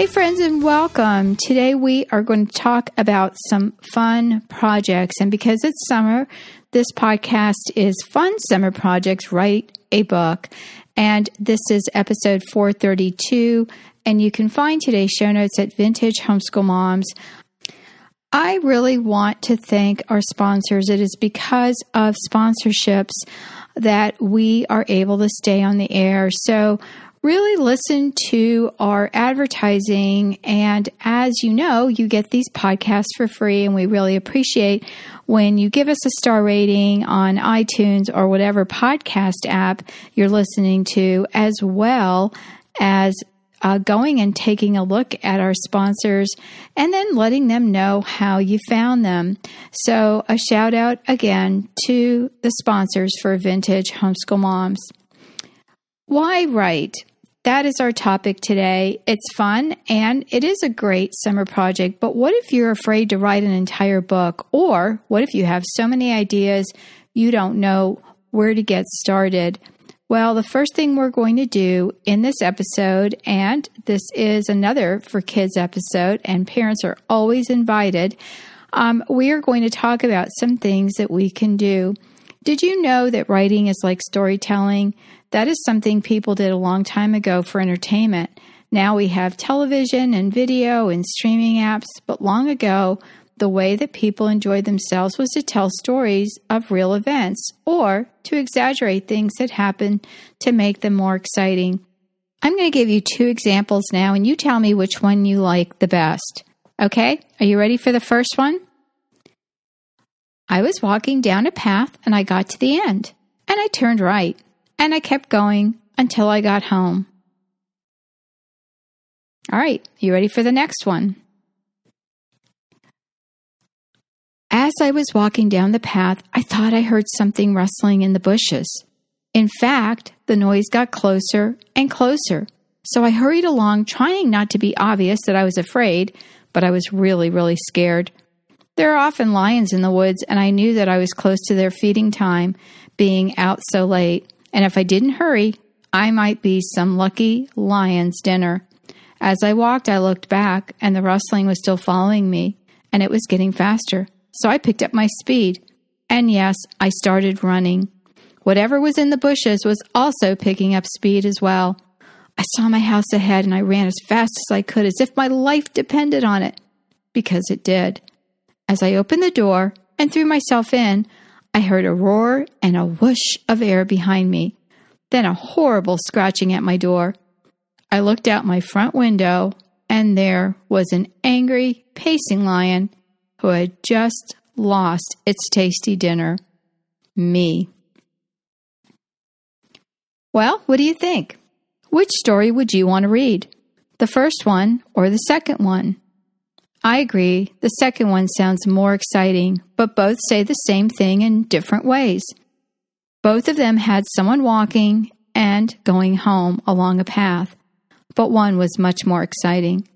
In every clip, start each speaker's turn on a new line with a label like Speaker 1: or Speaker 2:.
Speaker 1: Hey, friends, and welcome. Today we are going to talk about some fun projects. And because it's summer, this podcast is Fun Summer Projects Write a Book. And this is episode 432. And you can find today's show notes at Vintage Homeschool Moms. I really want to thank our sponsors. It is because of sponsorships that we are able to stay on the air. So, really listen to our advertising. And as you know, you get these podcasts for free, and we really appreciate when you give us a star rating on iTunes or whatever podcast app you're listening to, as well as uh, going and taking a look at our sponsors and then letting them know how you found them. So, a shout out again to the sponsors for Vintage Homeschool Moms. Why write? That is our topic today. It's fun and it is a great summer project, but what if you're afraid to write an entire book? Or what if you have so many ideas you don't know where to get started? Well, the first thing we're going to do in this episode, and this is another for kids episode, and parents are always invited, um, we are going to talk about some things that we can do. Did you know that writing is like storytelling? That is something people did a long time ago for entertainment. Now we have television and video and streaming apps, but long ago, the way that people enjoyed themselves was to tell stories of real events or to exaggerate things that happened to make them more exciting. I'm going to give you two examples now, and you tell me which one you like the best. Okay? Are you ready for the first one? I was walking down a path and I got to the end, and I turned right, and I kept going until I got home. All right, you ready for the next one? As I was walking down the path, I thought I heard something rustling in the bushes. In fact, the noise got closer and closer. So I hurried along, trying not to be obvious that I was afraid, but I was really, really scared. There are often lions in the woods, and I knew that I was close to their feeding time, being out so late. And if I didn't hurry, I might be some lucky lion's dinner. As I walked, I looked back, and the rustling was still following me, and it was getting faster so I picked up my speed. And yes, I started running. Whatever was in the bushes was also picking up speed as well. I saw my house ahead and I ran as fast as I could, as if my life depended on it. Because it did. As I opened the door and threw myself in, I heard a roar and a whoosh of air behind me, then a horrible scratching at my door. I looked out my front window, and there was an angry, pacing lion who had just lost its tasty dinner me. Well, what do you think? Which story would you want to read? The first one or the second one? I agree, the second one sounds more exciting, but both say the same thing in different ways. Both of them had someone walking and going home along a path, but one was much more exciting.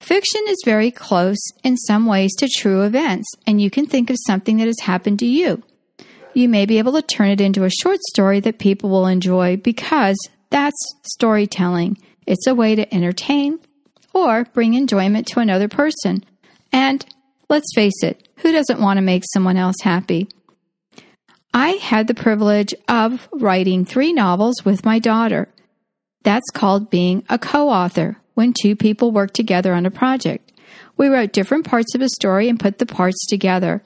Speaker 1: Fiction is very close in some ways to true events, and you can think of something that has happened to you. you may be able to turn it into a short story that people will enjoy because that's storytelling. It's a way to entertain or bring enjoyment to another person. And let's face it, who doesn't want to make someone else happy? I had the privilege of writing three novels with my daughter. That's called being a co author when two people work together on a project. We wrote different parts of a story and put the parts together.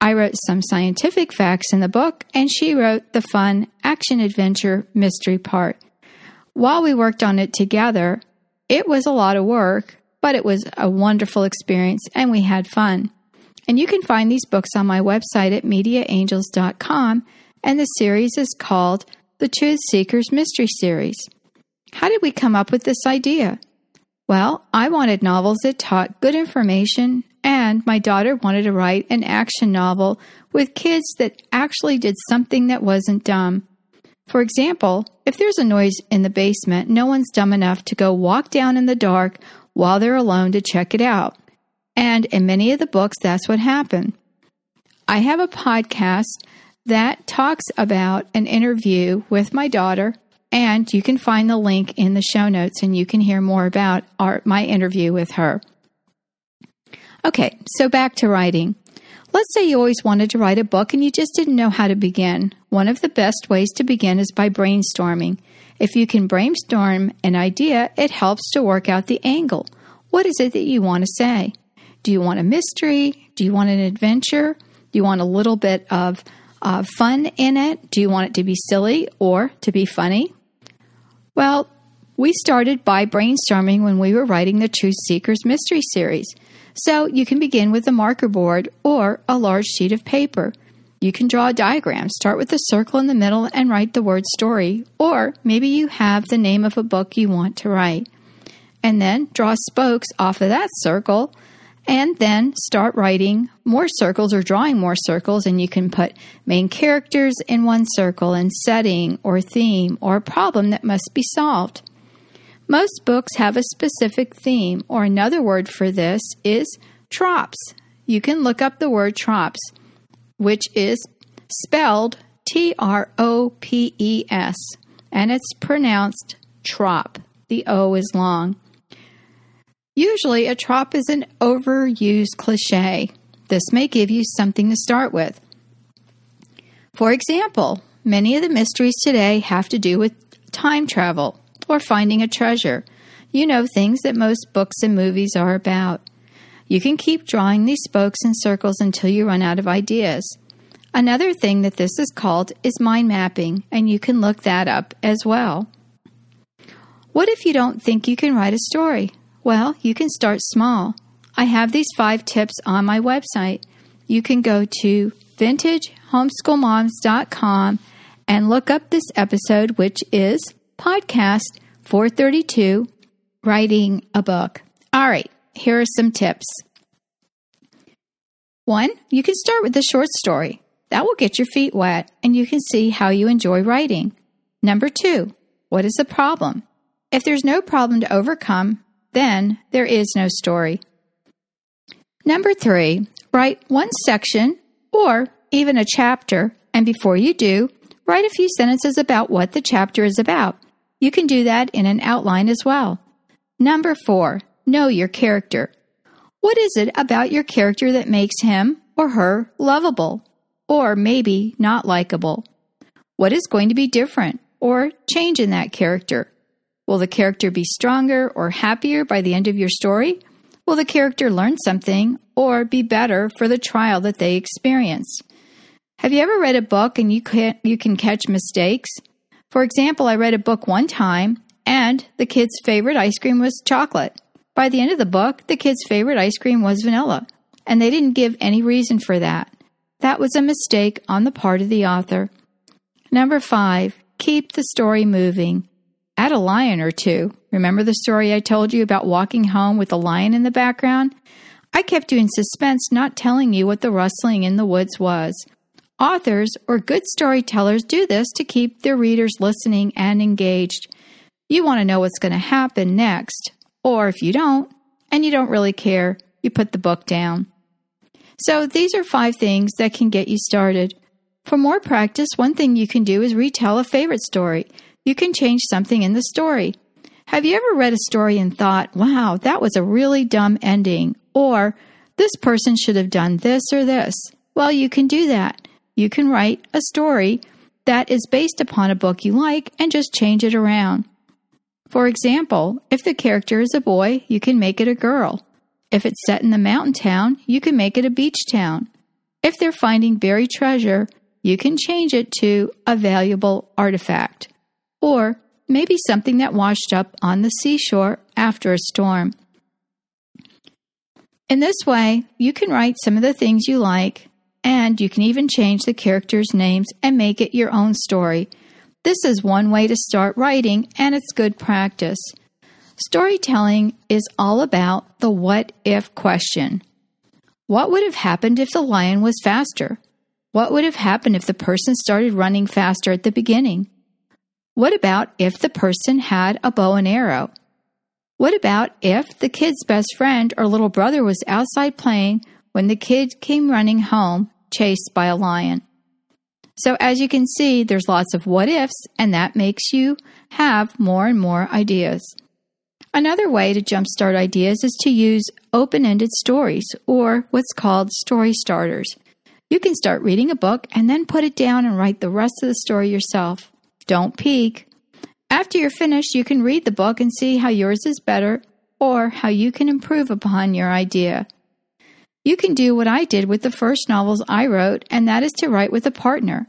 Speaker 1: I wrote some scientific facts in the book, and she wrote the fun action adventure mystery part. While we worked on it together, it was a lot of work, but it was a wonderful experience and we had fun. And you can find these books on my website at mediaangels.com, and the series is called the Truth Seekers Mystery Series. How did we come up with this idea? Well, I wanted novels that taught good information, and my daughter wanted to write an action novel with kids that actually did something that wasn't dumb. For example, if there's a noise in the basement, no one's dumb enough to go walk down in the dark while they're alone to check it out. And in many of the books, that's what happened. I have a podcast that talks about an interview with my daughter, and you can find the link in the show notes and you can hear more about our, my interview with her. Okay, so back to writing. Let's say you always wanted to write a book and you just didn't know how to begin. One of the best ways to begin is by brainstorming. If you can brainstorm an idea, it helps to work out the angle. What is it that you want to say? Do you want a mystery? Do you want an adventure? Do you want a little bit of uh, fun in it? Do you want it to be silly or to be funny? Well, we started by brainstorming when we were writing the Truth Seekers Mystery Series. So you can begin with a marker board or a large sheet of paper. You can draw a diagram, start with a circle in the middle and write the word story, or maybe you have the name of a book you want to write. And then draw spokes off of that circle and then start writing more circles or drawing more circles and you can put main characters in one circle and setting or theme or problem that must be solved. Most books have a specific theme, or another word for this is tropes. You can look up the word tropes, which is spelled T R O P E S, and it's pronounced trop. The O is long. Usually, a trop is an overused cliche. This may give you something to start with. For example, many of the mysteries today have to do with time travel or finding a treasure. You know, things that most books and movies are about. You can keep drawing these spokes and circles until you run out of ideas. Another thing that this is called is mind mapping, and you can look that up as well. What if you don't think you can write a story? Well, you can start small. I have these five tips on my website. You can go to vintagehomeschoolmoms.com and look up this episode, which is podcast 432 Writing a Book. All right, here are some tips. One, you can start with a short story. That will get your feet wet and you can see how you enjoy writing. Number two, what is the problem? If there's no problem to overcome, then there is no story. Number three, write one section or even a chapter, and before you do, write a few sentences about what the chapter is about. You can do that in an outline as well. Number four, know your character. What is it about your character that makes him or her lovable? Or maybe not likable? What is going to be different or change in that character? Will the character be stronger or happier by the end of your story? Will the character learn something or be better for the trial that they experience? Have you ever read a book and you can, you can catch mistakes? For example, I read a book one time and the kid's favorite ice cream was chocolate. By the end of the book, the kid's favorite ice cream was vanilla, and they didn't give any reason for that. That was a mistake on the part of the author. Number five, keep the story moving. Add a lion or two. Remember the story I told you about walking home with a lion in the background? I kept you in suspense, not telling you what the rustling in the woods was. Authors or good storytellers do this to keep their readers listening and engaged. You want to know what's going to happen next, or if you don't, and you don't really care, you put the book down. So these are five things that can get you started. For more practice, one thing you can do is retell a favorite story. You can change something in the story. Have you ever read a story and thought, wow, that was a really dumb ending? Or, this person should have done this or this? Well, you can do that. You can write a story that is based upon a book you like and just change it around. For example, if the character is a boy, you can make it a girl. If it's set in the mountain town, you can make it a beach town. If they're finding buried treasure, you can change it to a valuable artifact. Or maybe something that washed up on the seashore after a storm. In this way, you can write some of the things you like, and you can even change the characters' names and make it your own story. This is one way to start writing, and it's good practice. Storytelling is all about the what if question. What would have happened if the lion was faster? What would have happened if the person started running faster at the beginning? What about if the person had a bow and arrow? What about if the kid's best friend or little brother was outside playing when the kid came running home chased by a lion? So, as you can see, there's lots of what ifs, and that makes you have more and more ideas. Another way to jumpstart ideas is to use open ended stories, or what's called story starters. You can start reading a book and then put it down and write the rest of the story yourself. Don't peek. After you're finished, you can read the book and see how yours is better or how you can improve upon your idea. You can do what I did with the first novels I wrote, and that is to write with a partner.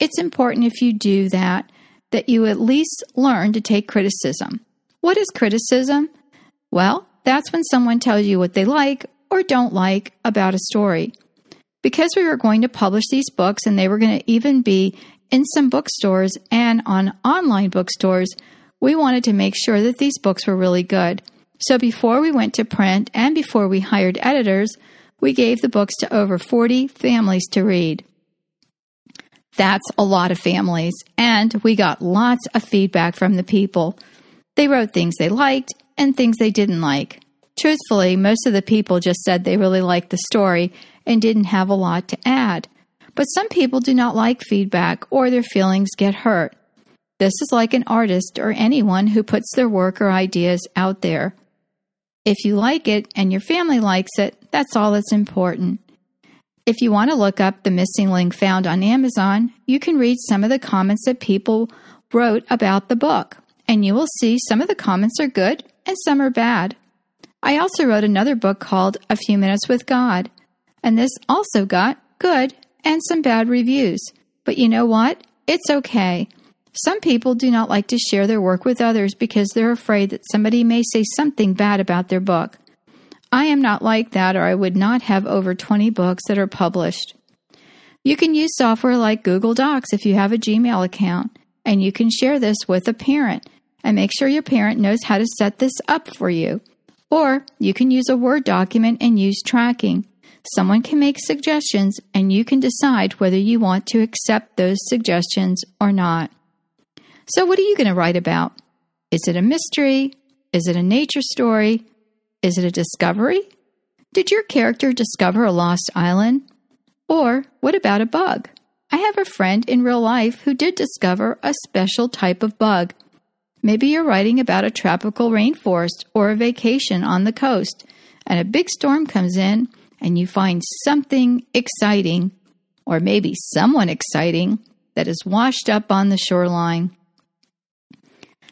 Speaker 1: It's important if you do that that you at least learn to take criticism. What is criticism? Well, that's when someone tells you what they like or don't like about a story. Because we were going to publish these books and they were going to even be in some bookstores and on online bookstores, we wanted to make sure that these books were really good. So before we went to print and before we hired editors, we gave the books to over 40 families to read. That's a lot of families, and we got lots of feedback from the people. They wrote things they liked and things they didn't like. Truthfully, most of the people just said they really liked the story and didn't have a lot to add. But some people do not like feedback or their feelings get hurt. This is like an artist or anyone who puts their work or ideas out there. If you like it and your family likes it, that's all that's important. If you want to look up the missing link found on Amazon, you can read some of the comments that people wrote about the book, and you will see some of the comments are good and some are bad. I also wrote another book called A Few Minutes with God, and this also got good and some bad reviews. But you know what? It's okay. Some people do not like to share their work with others because they're afraid that somebody may say something bad about their book. I am not like that, or I would not have over 20 books that are published. You can use software like Google Docs if you have a Gmail account, and you can share this with a parent and make sure your parent knows how to set this up for you. Or you can use a Word document and use tracking. Someone can make suggestions, and you can decide whether you want to accept those suggestions or not. So, what are you going to write about? Is it a mystery? Is it a nature story? Is it a discovery? Did your character discover a lost island? Or what about a bug? I have a friend in real life who did discover a special type of bug. Maybe you're writing about a tropical rainforest or a vacation on the coast, and a big storm comes in and you find something exciting, or maybe someone exciting, that is washed up on the shoreline.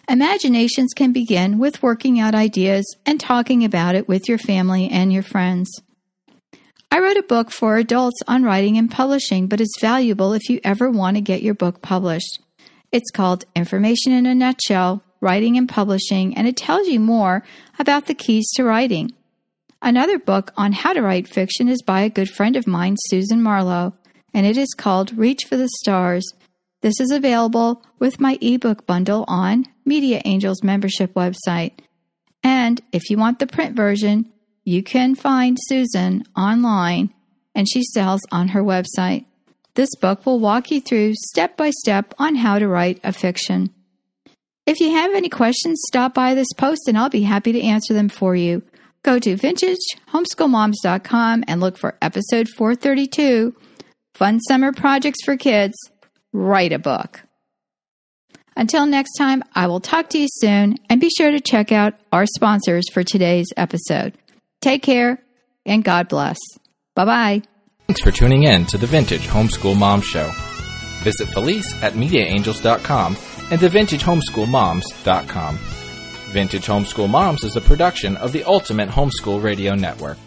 Speaker 1: Imaginations can begin with working out ideas and talking about it with your family and your friends. I wrote a book for adults on writing and publishing, but it's valuable if you ever want to get your book published. It's called Information in a Nutshell Writing and Publishing, and it tells you more about the keys to writing. Another book on how to write fiction is by a good friend of mine, Susan Marlow, and it is called Reach for the Stars. This is available with my ebook bundle on Media Angels membership website. And if you want the print version, you can find Susan online and she sells on her website. This book will walk you through step by step on how to write a fiction. If you have any questions, stop by this post and I'll be happy to answer them for you. Go to vintagehomeschoolmoms.com and look for episode 432 fun summer projects for kids, write a book. Until next time, I will talk to you soon and be sure to check out our sponsors for today's episode. Take care and God bless. Bye bye.
Speaker 2: Thanks for tuning in to the Vintage Homeschool Mom Show. Visit Felice at MediaAngels.com and TheVintageHomeschoolMoms.com. Vintage Homeschool Moms is a production of the Ultimate Homeschool Radio Network.